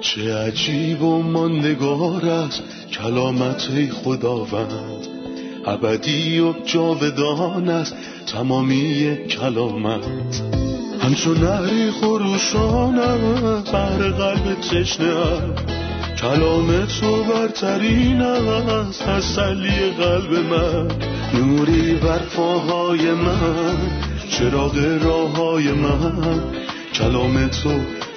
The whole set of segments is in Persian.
چه عجیب و ماندگار است کلامت خداوند. ابدی و جاودان است تمامی کلامت. همچون نهری خروشانم بر قلب تشنه کلام تو برترین است تسلی قلب من. نوری بر پاهای من چراغ راه های من. کلام تو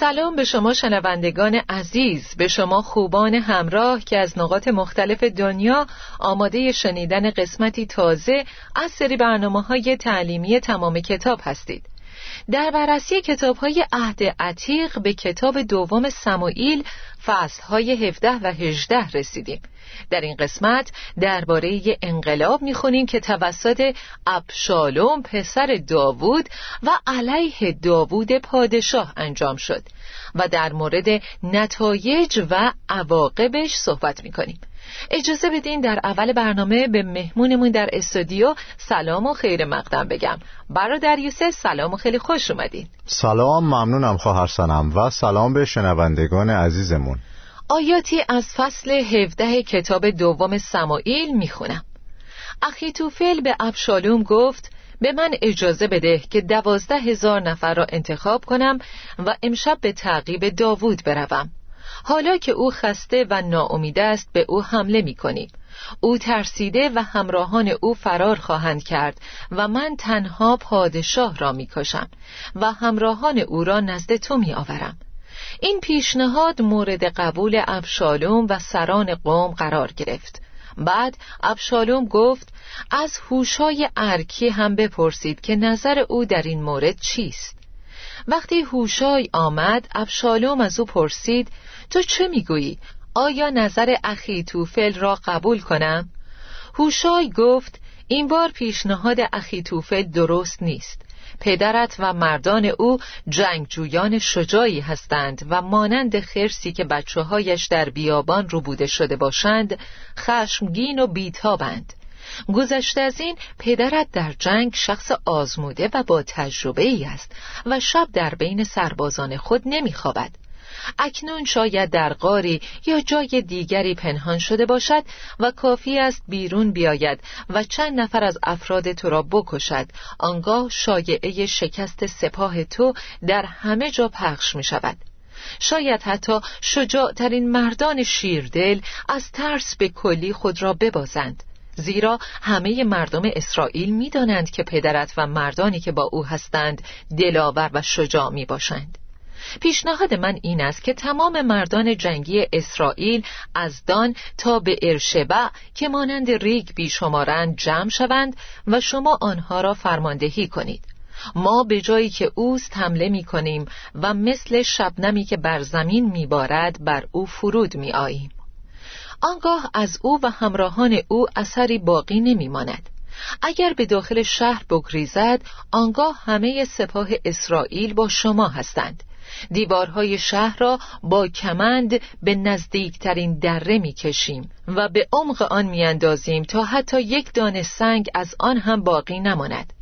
سلام به شما شنوندگان عزیز به شما خوبان همراه که از نقاط مختلف دنیا آماده شنیدن قسمتی تازه از سری برنامه های تعلیمی تمام کتاب هستید. در بررسی کتاب های عهد عتیق به کتاب دوم سموئیل فصل های 17 و 18 رسیدیم. در این قسمت درباره انقلاب می‌خونیم که توسط ابشالوم پسر داوود و علیه داوود پادشاه انجام شد و در مورد نتایج و عواقبش صحبت می‌کنیم. اجازه بدین در اول برنامه به مهمونمون در استودیو سلام و خیر مقدم بگم. برادر یوسف سلام و خیلی خوش اومدین. سلام ممنونم خواهر سنم و سلام به شنوندگان عزیزمون. آیاتی از فصل 17 کتاب دوم سمائیل می‌خونم. اخیتوفل به ابشالوم گفت به من اجازه بده که دوازده هزار نفر را انتخاب کنم و امشب به تعقیب داوود بروم. حالا که او خسته و ناامید است به او حمله می کنیم او ترسیده و همراهان او فرار خواهند کرد و من تنها پادشاه را می کشم و همراهان او را نزد تو می آورم این پیشنهاد مورد قبول ابشالوم و سران قوم قرار گرفت. بعد ابشالوم گفت از هوشای ارکی هم بپرسید که نظر او در این مورد چیست؟ وقتی هوشای آمد ابشالوم از او پرسید تو چه می‌گویی؟ آیا نظر اخی توفل را قبول کنم؟ هوشای گفت این بار پیشنهاد اخی توفل درست نیست پدرت و مردان او جنگجویان شجاعی هستند و مانند خرسی که بچه هایش در بیابان رو بوده شده باشند خشمگین و بیتابند گذشته از این پدرت در جنگ شخص آزموده و با تجربه ای است و شب در بین سربازان خود نمیخوابد. اکنون شاید در غاری یا جای دیگری پنهان شده باشد و کافی است بیرون بیاید و چند نفر از افراد تو را بکشد. آنگاه شایعه شکست سپاه تو در همه جا پخش می شود شاید حتی شجاعترین مردان شیردل از ترس به کلی خود را ببازند. زیرا همه مردم اسرائیل می‌دانند که پدرت و مردانی که با او هستند دلاور و شجاع می باشند پیشنهاد من این است که تمام مردان جنگی اسرائیل از دان تا به ارشبع که مانند ریگ بیشمارند جمع شوند و شما آنها را فرماندهی کنید ما به جایی که اوست حمله می کنیم و مثل شبنمی که بر زمین می بارد بر او فرود می آییم. آنگاه از او و همراهان او اثری باقی نمی ماند. اگر به داخل شهر بگریزد آنگاه همه سپاه اسرائیل با شما هستند. دیوارهای شهر را با کمند به نزدیکترین دره می کشیم و به عمق آن می اندازیم تا حتی یک دانه سنگ از آن هم باقی نماند.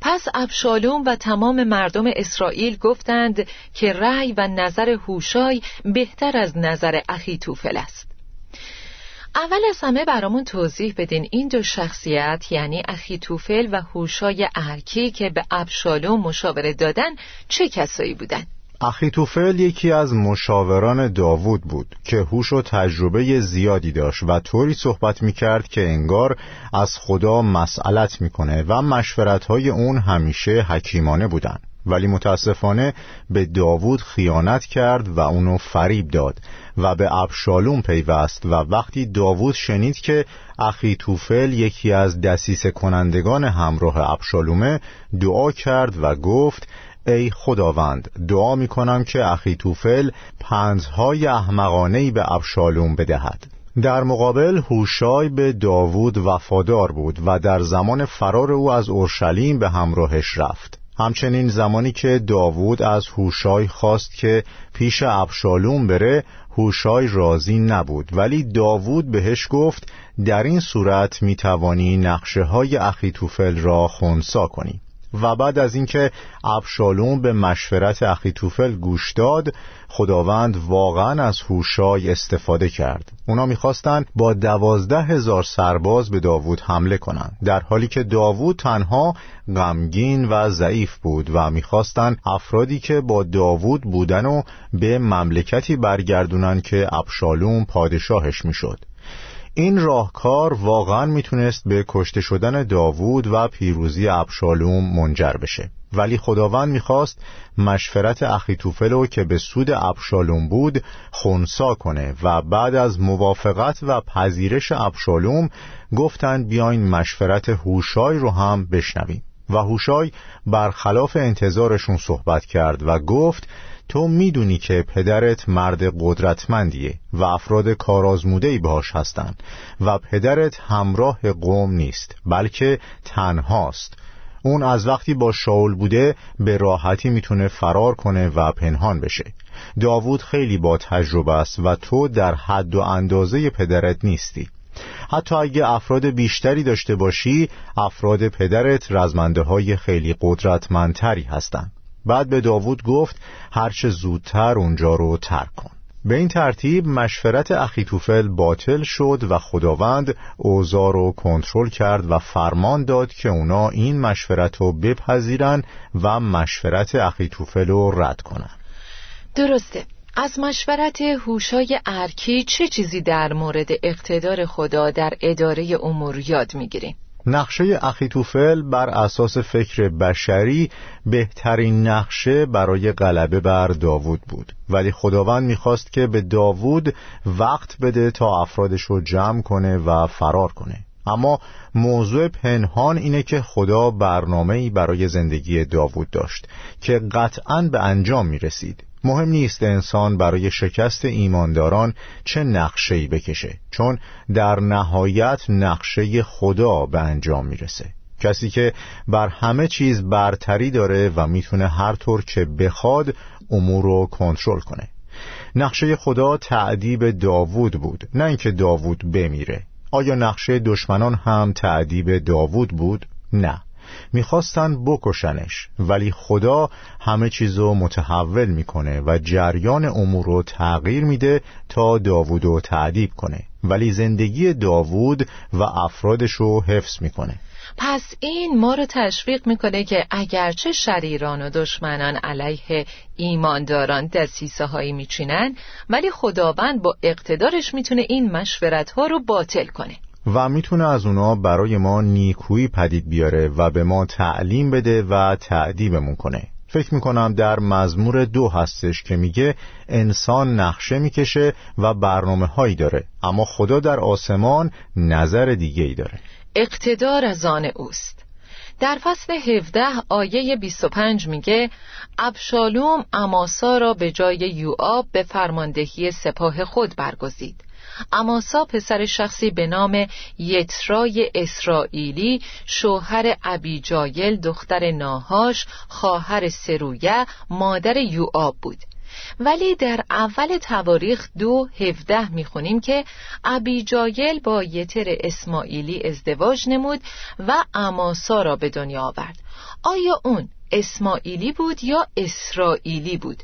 پس ابشالوم و تمام مردم اسرائیل گفتند که رأی و نظر هوشای بهتر از نظر اخیتوفل است. اول از همه برامون توضیح بدین این دو شخصیت یعنی اخیتوفل و هوشای ارکی که به ابشالوم مشاوره دادن چه کسایی بودند اخیتوفل یکی از مشاوران داوود بود که هوش و تجربه زیادی داشت و طوری صحبت می کرد که انگار از خدا مسئلت می‌کنه و مشورتهای اون همیشه حکیمانه بودن. ولی متاسفانه به داوود خیانت کرد و اونو فریب داد و به ابشالوم پیوست و وقتی داوود شنید که اخیتوفل یکی از دسیس کنندگان همراه ابشالومه دعا کرد و گفت ای خداوند دعا می کنم که اخی توفل پنزهای احمقانهی به ابشالوم بدهد. در مقابل هوشای به داوود وفادار بود و در زمان فرار او از اورشلیم به همراهش رفت. همچنین زمانی که داوود از هوشای خواست که پیش ابشالوم بره هوشای راضی نبود. ولی داوود بهش گفت در این صورت می‌توانی نقشه های اخیتوفل را خونسا کنی. و بعد از اینکه ابشالوم به مشورت اخیتوفل گوش داد خداوند واقعا از هوشای استفاده کرد. اونا می‌خواستند با دوازده هزار سرباز به داوود حمله کنند در حالی که داوود تنها غمگین و ضعیف بود و می‌خواستند افرادی که با داوود بودن و به مملکتی برگردونن که ابشالوم پادشاهش می‌شد. این راهکار واقعا می‌تونست به کشته شدن داوود و پیروزی ابشالوم منجر بشه. ولی خداوند می‌خواست مشورت اخیتوفلو که به سود ابشالوم بود خونسا کنه و بعد از موافقت و پذیرش ابشالوم گفتند بیاین مشورت هوشای رو هم بشنویم. و هوشای برخلاف انتظارشون صحبت کرد و گفت تو می‌دونی که پدرت مرد قدرتمندیه و افراد کارآزموده‌ای باش هستند و پدرت همراه قوم نیست بلکه تنهاست. اون از وقتی با شاول بوده به راحتی می‌تونه فرار کنه و پنهان بشه. داوود خیلی با تجربه است و تو در حد و اندازه پدرت نیستی. حتی اگه افراد بیشتری داشته باشی افراد پدرت رزمنده های خیلی قدرتمندتری هستند بعد به داوود گفت هرچه زودتر اونجا رو ترک کن. به این ترتیب مشورت اخیتوفل باطل شد و خداوند اوضاع رو کنترل کرد و فرمان داد که اونا این مشورت رو بپذیرن و مشورت اخیتوفل رو رد کنن. درسته. از مشورت هوشای ارکی چه چیزی در مورد اقتدار خدا در اداره امور یاد می‌گیریم؟ نقشه اخیتوفل بر اساس فکر بشری بهترین نقشه برای غلبه بر داوود بود. ولی خداوند می‌خواست که به داوود وقت بده تا افرادش رو جمع کنه و فرار کنه. اما موضوع پنهان اینه که خدا برنامه‌ای برای زندگی داوود داشت که قطعا به انجام می رسید مهم نیست انسان برای شکست ایمانداران چه نقشه‌ای بکشه چون در نهایت نقشه خدا به انجام می‌رسه. کسی که بر همه چیز برتری داره و می‌تونه هر طور که بخواد امور رو کنترل کنه. نقشه خدا تعدیب داوود بود نه اینکه داوود بمیره. آیا نقشه دشمنان هم تعدیب داوود بود؟ نه. می‌خواستن بکشنش ولی خدا همه چیزو متحول می‌کنه و جریان امور رو تغییر میده تا داوود رو تعدیب کنه. ولی زندگی داوود و افرادش رو حفظ می‌کنه. پس این ما رو تشویق می‌کنه که اگرچه شریران و دشمنان علیه ایمانداران دستیسه هایی میچینن ولی خداوند با اقتدارش می‌تونه این مشورت ها رو باطل کنه. و می‌تونه از اونا برای ما نیکویی پدید بیاره و به ما تعلیم بده و تعدیبمون کنه. فکر می‌کنم در مزمور دو هستش که میگه انسان نقشه می‌کشه و برنامه هایی داره اما خدا در آسمان نظر دیگه ای داره. اقتدار از آن اوست. در فصل 17 آیه 25 میگه ابشالوم اماسا را به جای یوآب به فرماندهی سپاه خود برگزید. اماسا پسر شخصی به نام یترای اسرائیلی شوهر ابیجایل دختر ناهاش خواهر سرویه مادر یوآب بود ولی در اول تواریخ دو هفده می‌خونیم که ابیجایل با یتر اسماعیلی ازدواج نمود و اماسا را به دنیا آورد آیا اون اسماعیلی بود یا اسرائیلی بود؟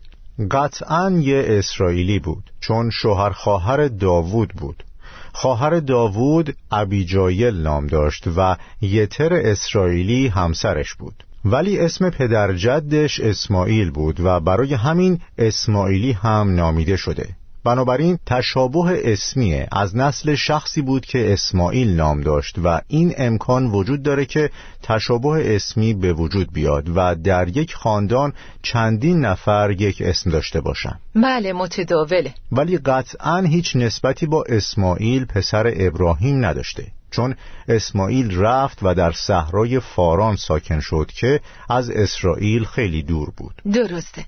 قطعا یه اسرائیلی بود چون شوهر خواهر داوود بود. خواهر داوود ابیجایل نام داشت و یتر اسرائیلی همسرش بود. ولی اسم پدر جدش اسماعیل بود و برای همین اسماعیلی هم نامیده شده. بنابراین تشابه اسمیه از نسل شخصی بود که اسماعیل نام داشت و این امکان وجود داره که تشابه اسمی به وجود بیاد و در یک خاندان چندین نفر یک اسم داشته باشن. بله متداوله. ولی قطعا هیچ نسبتی با اسماعیل پسر ابراهیم نداشته. چون اسماعیل رفت و در صحرای فاران ساکن شد که از اسرائیل خیلی دور بود. درسته.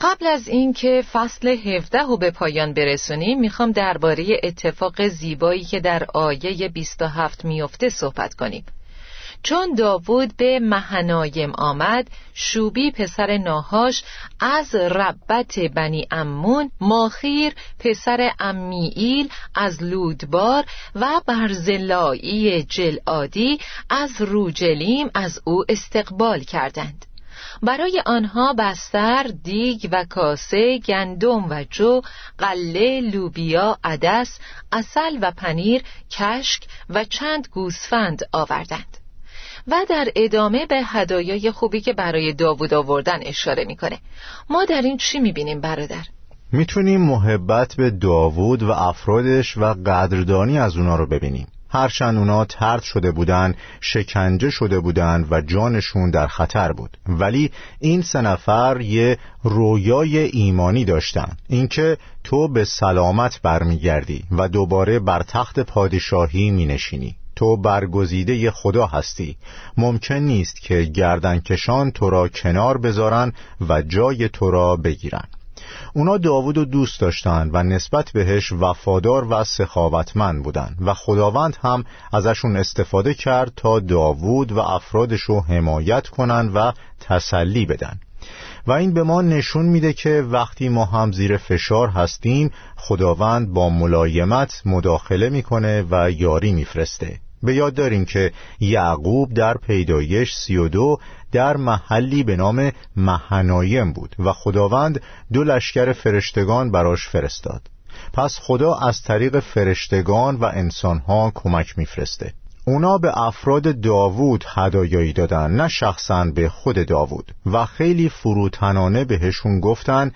قبل از اینکه فصل 17 رو به پایان برسونیم می‌خوام درباره اتفاق زیبایی که در آیه 27 میفته صحبت کنیم. چون داوود به مهنایم آمد شوبی پسر ناهاش از ربت بنی امون ماخیر پسر امییل از لودبار و برزلایی جلعادی از روجلیم از او استقبال کردند برای آنها بستر، دیگ و کاسه، گندم و جو، قله، لوبیا، عدس، اصل و پنیر، کشک و چند گوسفند آوردند. و در ادامه به هدایای خوبی که برای داوود آوردن اشاره می‌کنه. ما در این چی می‌بینیم برادر؟ می‌تونیم محبت به داوود و افرادش و قدردانی از اونا رو ببینیم. هرچند اونا ترد شده بودن شکنجه شده بودن و جانشون در خطر بود. ولی این سه نفر یه رویای ایمانی داشتن. اینکه تو به سلامت برمیگردی و دوباره بر تخت پادشاهی مینشینی. تو برگزیده خدا هستی. ممکن نیست که گردنکشان تو را کنار بذارن و جای تو را بگیرن. اونا داوود دوست داشتند و نسبت بهش وفادار و سخاوتمند بودند و خداوند هم ازشون استفاده کرد تا داوود و افرادش رو حمایت کنند و تسلی بدن. و این به ما نشون میده که وقتی ما هم زیر فشار هستیم خداوند با ملایمت مداخله می‌کنه و یاری میفرسته. به یاد داریم که یعقوب در پیدایش سی و دو در محلی به نام مهنایم بود و خداوند دو لشکر فرشتگان براش فرستاد. پس خدا از طریق فرشتگان و انسانها کمک میفرسته. اونا به افراد داوود هدایایی دادن نه شخصا به خود داوود. و خیلی فروتنانه بهشون گفتن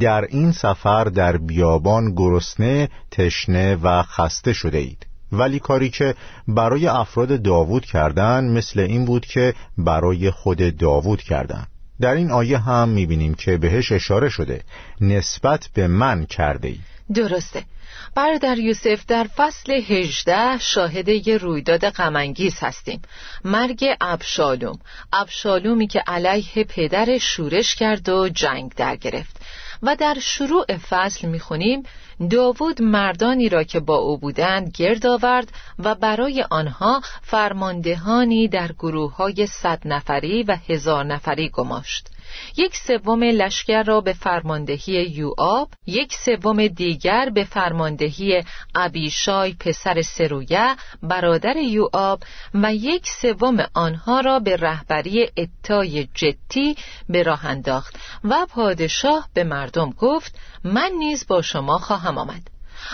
در این سفر در بیابان گرسنه تشنه و خسته شده اید ولی کاری که برای افراد داوود کردن مثل این بود که برای خود داوود کردن. در این آیه هم می‌بینیم که بهش اشاره شده. نسبت به من کرده ای درسته. برادر یوسف در فصل 18 شاهد یه رویداد غمانگیز هستیم. مرگ ابشالوم. ابشالومی که علیه پدر شورش کرد و جنگ در گرفت. و در شروع فصل می‌خونیم داوود مردانی را که با او بودند گرد آورد و برای آنها فرماندهانی در گروه های صد نفری و هزار نفری گماشت. یک سوم لشکر را به فرماندهی یوآب یک سوم دیگر به فرماندهی ابیشای پسر سرویه برادر یوآب و یک سوم آنها را به رهبری اتای جتی به راه انداخت و پادشاه به مردم گفت من نیز با شما خواهم آمد.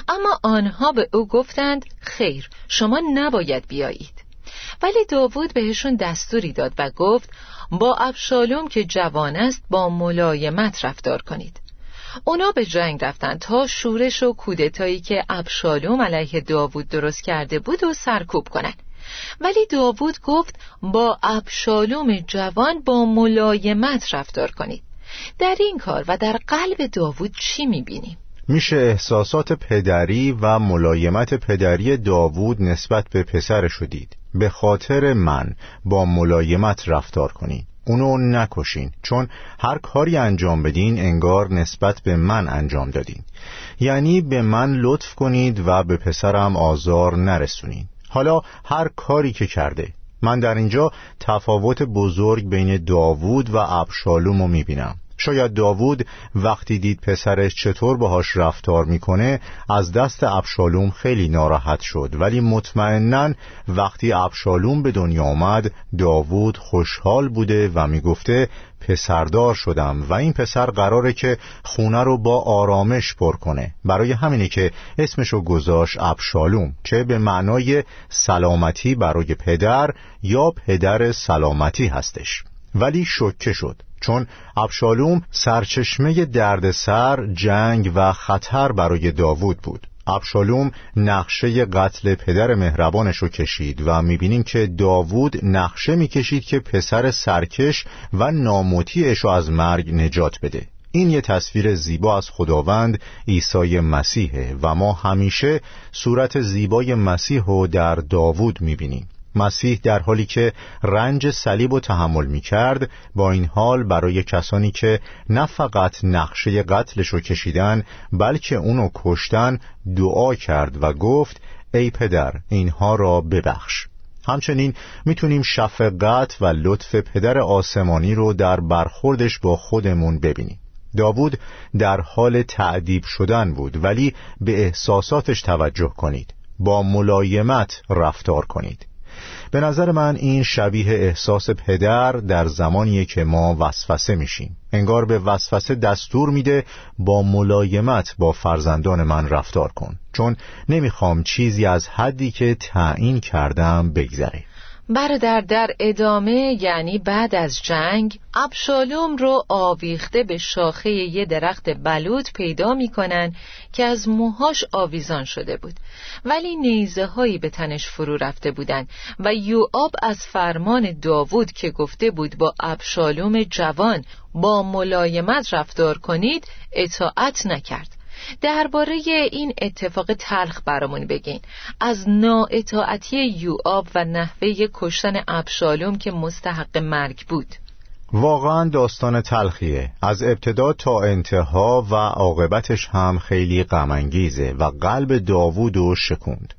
اما آنها به او گفتند خیر شما نباید بیایید. ولی داوود بهشون دستوری داد و گفت با ابشالوم که جوان است با ملایمت رفتار کنید. اونا به جنگ رفتند تا شورش و کودتایی که ابشالوم علیه داوود درست کرده بود و سرکوب کنند ولی داوود گفت با ابشالوم جوان با ملایمت رفتار کنید. در این کار و در قلب داوود چی می‌بینیم؟ میشه احساسات پدری و ملایمت پدری داوود نسبت به پسر شدید به خاطر من با ملایمت رفتار کنید اونو نکشین چون هر کاری انجام بدین انگار نسبت به من انجام دادین. یعنی به من لطف کنید و به پسرم آزار نرسونید حالا هر کاری که کرده. من در اینجا تفاوت بزرگ بین داوود و ابشالوم رو می‌بینم. شاید داوود وقتی دید پسرش چطور باهاش رفتار می‌کنه از دست ابشالوم خیلی ناراحت شد. ولی مطمئنا وقتی ابشالوم به دنیا آمد داوود خوشحال بوده و می‌گفته پسردار شدم و این پسر قراره که خونه رو با آرامش پر کنه. برای همینه که اسمشو گذاشت ابشالوم چه به معنای سلامتی برای پدر یا پدر سلامتی هستش. ولی شکه شد چون ابشالوم سرچشمه دردسر جنگ و خطر برای داوود بود. ابشالوم نقشه قتل پدر مهربانش رو کشید و می‌بینیم که داوود نقشه می‌کشید که پسر سرکش و نامطیعش رو از مرگ نجات بده. این یه تصویر زیبا از خداوند عیسی مسیحه و ما همیشه صورت زیبای مسیح رو در داوود می‌بینیم. مسیح در حالی که رنج صلیب و تحمل می کرد با این حال برای کسانی که نه فقط نقشه قتلش رو کشیدن بلکه اونو کشتن دعا کرد و گفت ای پدر اینها را ببخش. همچنین می‌تونیم شفقت و لطف پدر آسمانی رو در برخوردش با خودمون ببینیم. داوود در حال تعدیب شدن بود ولی به احساساتش توجه کنید. با ملایمت رفتار کنید. به نظر من این شبیه احساس پدر در زمانیه که ما وسوسه میشیم. انگار به وسوسه دستور میده با ملایمت با فرزندان من رفتار کن. چون نمی‌خوام چیزی از حدی که تعیین کردم بگذره برادر در ادامه یعنی بعد از جنگ ابشالوم رو آویخته به شاخه یه درخت بلوط پیدا می‌کنن که از موهاش آویزان شده بود. ولی نیزه هایی به تنش فرو رفته بودن و یوآب از فرمان داوود که گفته بود با ابشالوم جوان با ملایمت رفتار کنید اطاعت نکرد. درباره این اتفاق تلخ برامون بگین. از نااطاعتی یوآب و نحوه کشتن ابشالوم که مستحق مرگ بود. واقعا داستان تلخیه. از ابتدا تا انتها و عاقبتش هم خیلی غمانگیزه و قلب داوود رو شکوند.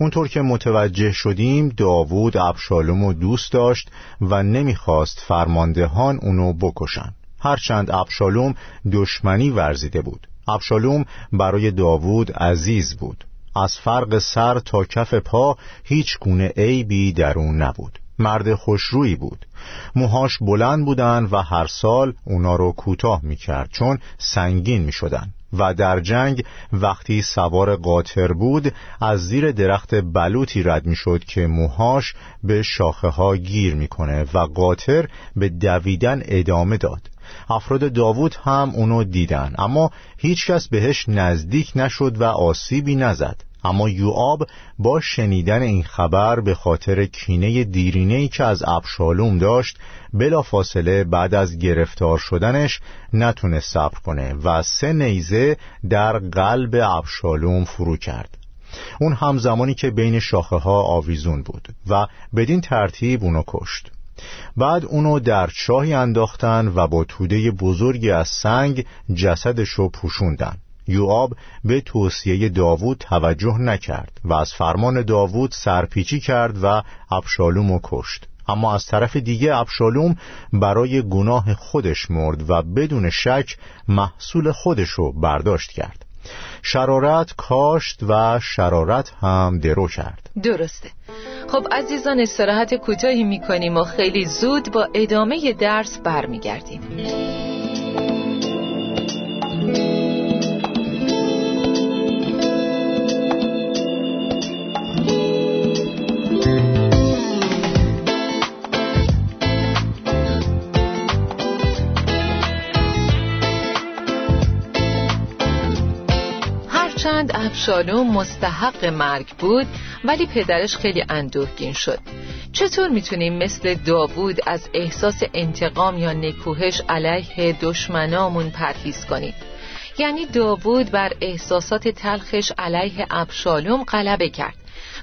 اونطور که متوجه شدیم داوود ابشالوم رو دوست داشت و نمی‌خواست فرماندهان اونو بکشن. هرچند ابشالوم دشمنی ورزیده بود. ابشالوم برای داوود عزیز بود. از فرق سر تا کف پا هیچ گونه عیبی در اون نبود. مرد خوشرویی بود. موهاش بلند بودن و هر سال اونا رو کوتاه می‌کرد چون سنگین می‌شدن. و در جنگ وقتی سوار قاطر بود از زیر درخت بلوطی رد می‌شد که موهاش به شاخه ها گیر می‌کنه و قاطر به دویدن ادامه داد. افراد داوود هم اونو دیدن. اما هیچکس بهش نزدیک نشد و آسیبی نزد. اما یوآب با شنیدن این خبر به خاطر کینه دیرینه که از ابشالوم داشت بلافاصله بعد از گرفتار شدنش نتونه صبر کنه و سه نیزه در قلب ابشالوم فرو کرد. اون همزمانی که بین شاخه ها آویزون بود و بدین ترتیب اونو کشت. بعد اونو در چاهی انداختن و با توده بزرگی از سنگ جسدشو پوشوندن. یوآب به توصیه داوود توجه نکرد و از فرمان داوود سرپیچی کرد و ابشالوم کشت. اما از طرف دیگه ابشالوم برای گناه خودش مرد و بدون شک محصول خودش رو برداشت کرد. شرارت کاشت و شرارت هم درو کرد. درسته. خب عزیزان استراحت کوتاهی می‌کنیم و خیلی زود با ادامه درس برمیگردیم. هرچند ابشالوم مستحق مرگ بود ولی پدرش خیلی اندوهگین شد. چطور می‌تونیم مثل داوود از احساس انتقام یا نکوهش علیه دشمنامون پرهیز کنیم؟ یعنی داوود بر احساسات تلخش علیه ابشالوم غلبه کرد.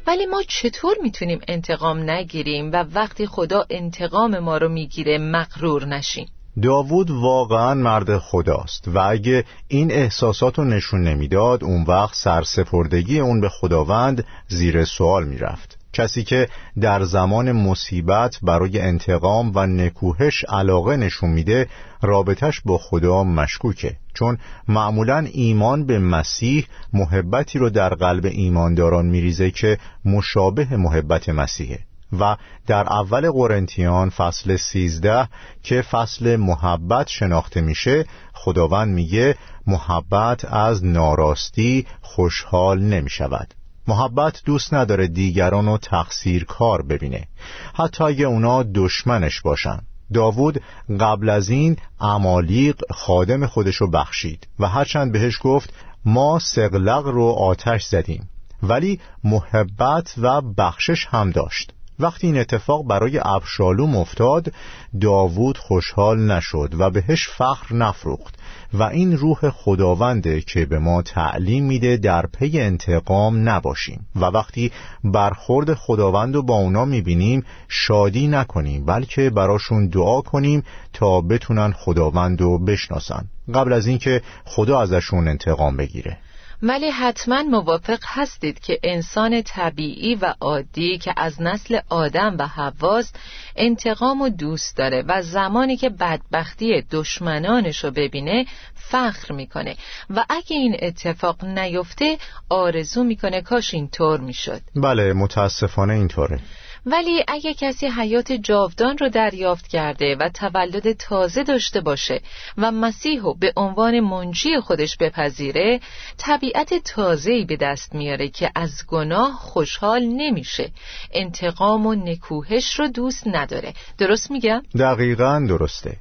ولی ما چطور می‌تونیم انتقام نگیریم و وقتی خدا انتقام ما رو می‌گیره مغرور نشیم؟ داوود واقعا مرد خداست و اگه این احساسات رو نشون نمی‌داد اون وقت سرسپردگی اون به خداوند زیر سوال می‌رفت. کسی که در زمان مصیبت برای انتقام و نکوهش علاقه نشون میده رابطش با خدا مشکوکه. چون معمولا ایمان به مسیح محبتی رو در قلب ایمانداران میریزه که مشابه محبت مسیحه. و در اول قرنتیان فصل سیزده که فصل محبت شناخته میشه خداوند میگه محبت از ناراستی خوشحال نمی‌شود. محبت دوست نداره دیگران رو تقصیر کار ببینه. حتی اگه اونا دشمنش باشن. داوود قبل از این امالیق خادم خودشو بخشید و هرچند بهش گفت ما سقلق رو آتش زدیم. ولی محبت و بخشش هم داشت. وقتی این اتفاق برای ابشالوم افتاد داوود خوشحال نشد و بهش فخر نفروخت و این روح خداونده که به ما تعلیم میده در پی انتقام نباشیم و وقتی برخورد خداوند رو با اونا می‌بینیم شادی نکنیم بلکه براشون دعا کنیم تا بتونن خداوند رو بشناسن. قبل از اینکه خدا ازشون انتقام بگیره. ولی حتما موافق هستید که انسان طبیعی و عادی که از نسل آدم و حواست انتقام و دوست داره و زمانی که بدبختی دشمنانشو ببینه فخر می‌کنه. و اگه این اتفاق نیفته آرزو می‌کنه کاش اینطور می‌شد. بله متاسفانه اینطوره. ولی اگه کسی حیات جاودان رو دریافت کرده و تولد تازه داشته باشه و مسیح به عنوان منجی خودش بپذیره طبیعت تازه‌ای به دست میاره که از گناه خوشحال نمیشه. انتقام و نکوهش رو دوست نداره. درست میگم؟ دقیقا درسته.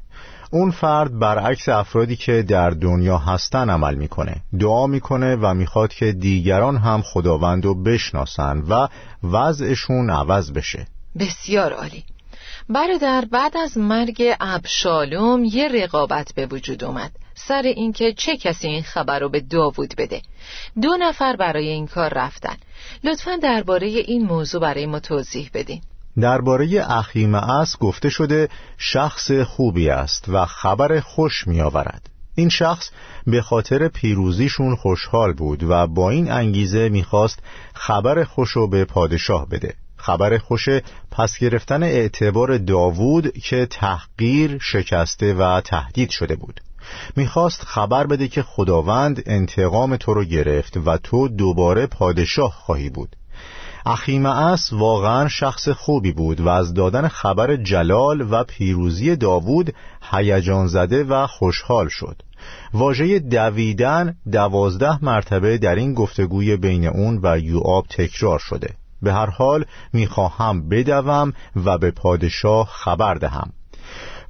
اون فرد برعکس افرادی که در دنیا هستن عمل می‌کنه. دعا می‌کنه و می‌خواد که دیگران هم خداوند رو بشناسن و وضعشون عوض بشه. بسیار عالی. برادر بعد از مرگ ابشالوم یه رقابت به وجود اومد. سر اینکه چه کسی این خبر رو به داوود بده. دو نفر برای این کار رفتن. لطفا درباره این موضوع برای ما توضیح بدین. درباره اخیمعس گفته شده شخص خوبی است و خبر خوش می آورد این شخص به خاطر پیروزیشون خوشحال بود و با این انگیزه می‌خواست خبر خوش رو به پادشاه بده. خبر خوش پس گرفتن اعتبار داوود که تحقیر شکسته و تهدید شده بود. می‌خواست خبر بده که خداوند انتقام تو رو گرفت و تو دوباره پادشاه خواهی بود. اخیمعس واقعا شخص خوبی بود و از دادن خبر جلال و پیروزی داوود هیجان زده و خوشحال شد. واژه دویدن دوازده مرتبه در این گفتگوی بین اون و یوآب تکرار شده. به هر حال می‌خواهم بدوم و به پادشاه خبر دهم.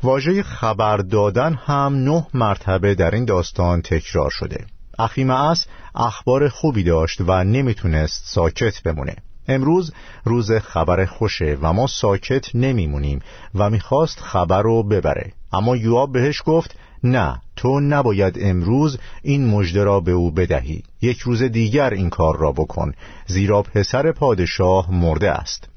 واژه خبر دادن هم نه مرتبه در این داستان تکرار شده. اخیمعس اخبار خوبی داشت و نمی‌تونست ساکت بمونه. امروز روز خبر خوشه و ما ساکت نمیمونیم و می‌خواست خبر رو ببره. اما یواب بهش گفت نه تو نباید امروز این مژده را به او بدهی. یک روز دیگر این کار را بکن. زیرا پسر پادشاه مرده است.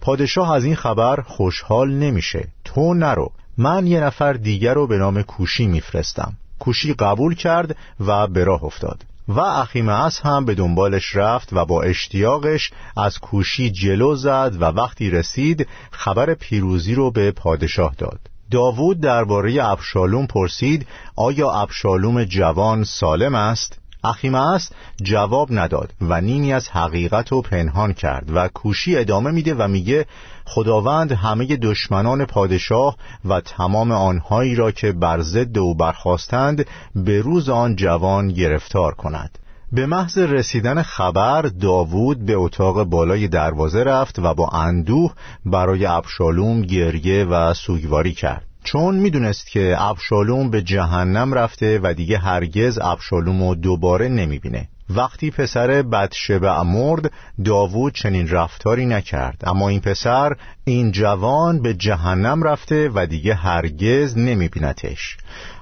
پادشاه از این خبر خوشحال نمیشه. تو نرو من یه نفر دیگر رو به نام کوشی میفرستم. کوشی قبول کرد و به راه افتاد. و اخیمعس هم به دنبالش رفت و با اشتیاقش از کوشی جلو زد و وقتی رسید خبر پیروزی رو به پادشاه داد داوود درباره ابشالوم پرسید آیا ابشالوم جوان سالم است؟ اخیمعس جواب نداد و نیمی از حقیقت رو پنهان کرد و کوشی ادامه میده و میگه خداوند همه دشمنان پادشاه و تمام آنهایی را که بر ضد او برخواستند به روز آن جوان گرفتار کند. به محض رسیدن خبر داوود به اتاق بالای دروازه رفت و با اندوه برای ابشالوم گریه و سوگواری کرد. چون می‌دونست که ابشالوم به جهنم رفته و دیگه هرگز ابشالوم رو دوباره نمی‌بینه. وقتی پسر بدشبع مرد داوود چنین رفتاری نکرد. اما این پسر این جوان به جهنم رفته و دیگه هرگز نمیبینتش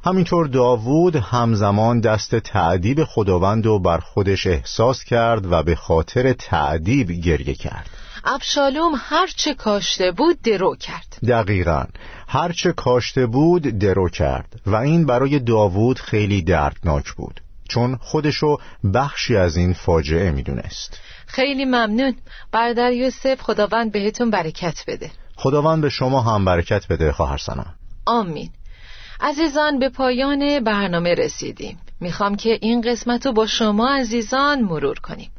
همینطور داوود همزمان دست تعدیب خداوند رو بر خودش احساس کرد و به خاطر تعدیب گریه کرد. ابشالوم هرچه کاشته بود درو کرد. دقیقا. هرچه کاشته بود درو کرد. و این برای داوود خیلی دردناک بود. چون خودشو بخشی از این فاجعه می‌دونست. خیلی ممنون. برادر یوسف خداوند بهتون برکت بده. خداوند به شما هم برکت بده خواهر سنا. آمین. عزیزان به پایان برنامه رسیدیم. می‌خوام که این قسمت رو با شما عزیزان مرور کنیم.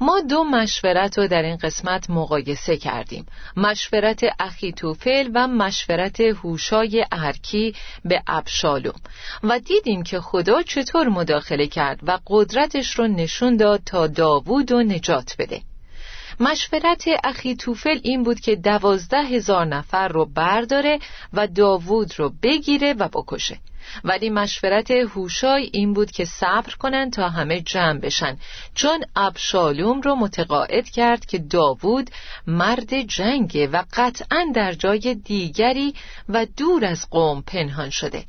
ما دو مشورت رو در این قسمت مقایسه کردیم. مشورت اخیتوفل و مشورت هوشای ارکی به ابشالوم. و دیدیم که خدا چطور مداخله کرد و قدرتش رو نشون داد تا داوود و نجات بده. مشورت اخیتوفل این بود که دوازده هزار نفر رو برداره و داوود رو بگیره و بکشه. ولی مشورت هوشای این بود که صبر کنند تا همه جمع بشن. چون ابشالوم رو متقاعد کرد که داوود مرد جنگه و قطعا در جای دیگری و دور از قوم پنهان شده.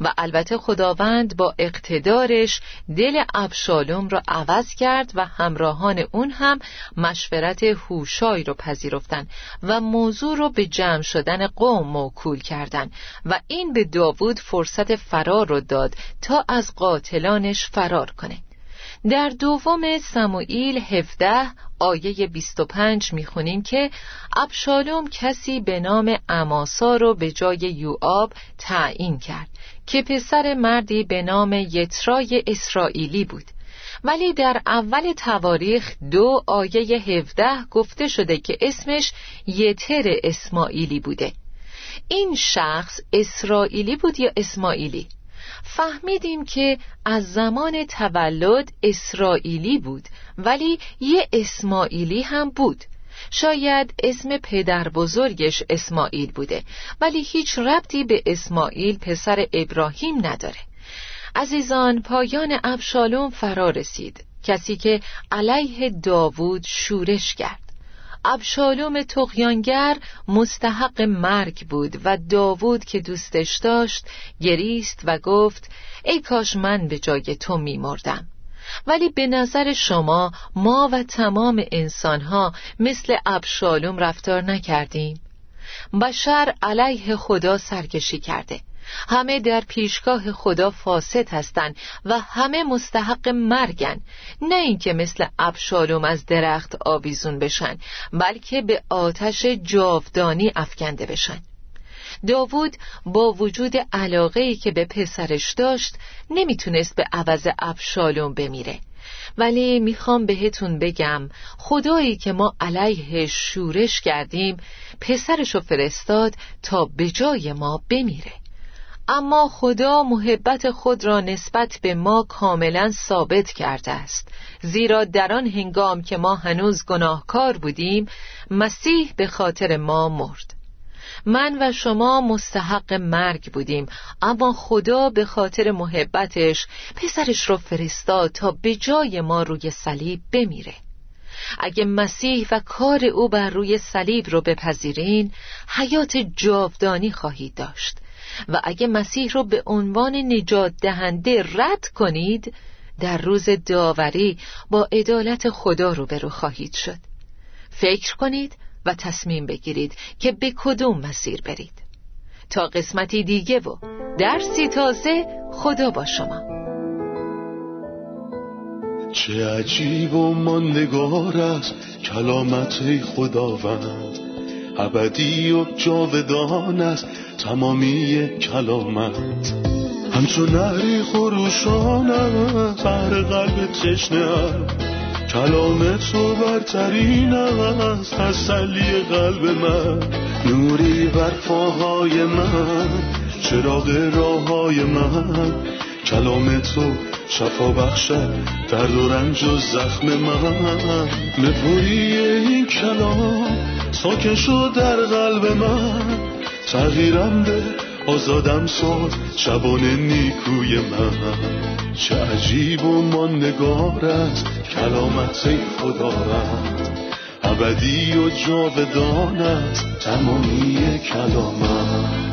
و البته خداوند با اقتدارش دل ابشالوم را عوض کرد و همراهان اون هم مشورت هوشای رو پذیرفتن و موضوع رو به جمع شدن قوم موکول کردند و این به داوود فرصت فرار رو داد تا از قاتلانش فرار کنه. در دوم سموئیل 17 آیه 25 می‌خونیم که ابشالوم کسی به نام اماسا رو به جای یوآب تعیین کرد که پسر مردی به نام یترای اسرائیلی بود. ولی در اول تواریخ دو آیه 17 گفته شده که اسمش یتر اسماعیلی بوده. این شخص اسرائیلی بود یا اسماعیلی؟ فهمیدیم که از زمان تولد اسرائیلی بود ولی یه اسماعیلی هم بود. شاید اسم پدر بزرگش اسماعیل بوده ولی هیچ ربطی به اسماعیل پسر ابراهیم نداره. عزیزان پایان ابشالوم فرا رسید. کسی که علیه داوود شورش کرد. ابشالوم تقیانگر مستحق مرگ بود و داوود که دوستش داشت گریست و گفت ای کاش من به جای تو میمردم. ولی به نظر شما ما و تمام انسانها مثل ابشالوم رفتار نکردیم. بشر علیه خدا سرکشی کرده. همه در پیشگاه خدا فاسد هستند و همه مستحق مرگن. نه اینکه مثل ابشالوم از درخت آویزون بشن بلکه به آتش جاودانی افکنده بشن. داوود با وجود علاقه که به پسرش داشت نمی‌تونست به عوض ابشالوم بمیره. ولی می‌خوام بهتون بگم خدایی که ما علیه شورش کردیم پسرشو فرستاد تا به جای ما بمیره. اما خدا محبت خود را نسبت به ما کاملا ثابت کرده است. زیرا در آن هنگام که ما هنوز گناهکار بودیم مسیح به خاطر ما مرد. من و شما مستحق مرگ بودیم اما خدا به خاطر محبتش پسرش را فرستاد تا به جای ما روی صلیب بمیره. اگه مسیح و کار او بر روی صلیب رو بپذیرین حیات جاودانی خواهید داشت. و اگه مسیح رو به عنوان نجات دهنده رد کنید در روز داوری با عدالت خدا رو برو خواهید شد. فکر کنید و تصمیم بگیرید که به کدوم مسیر برید. تا قسمتی دیگه و درسی تازه خدا با شما. چه عجیب و ماندگار است کلامت خداوند. ابدی و جاودان است تمامی کلامت. همچون نهری است هر قلب تشنه کلام تو برترین است تسلی قلب من. نوری بر پاهای من چراغ راه های من. کلام تو شفا بخشد درد و رنج و زخم من. نپوری این کلام ساکن شد در قلب من. تغییرم به آزادم ساد شبان نیکوی من. چه عجیب و ماندگار است کلامت خدا رد ابدی و جاودان است تمامی کلامت.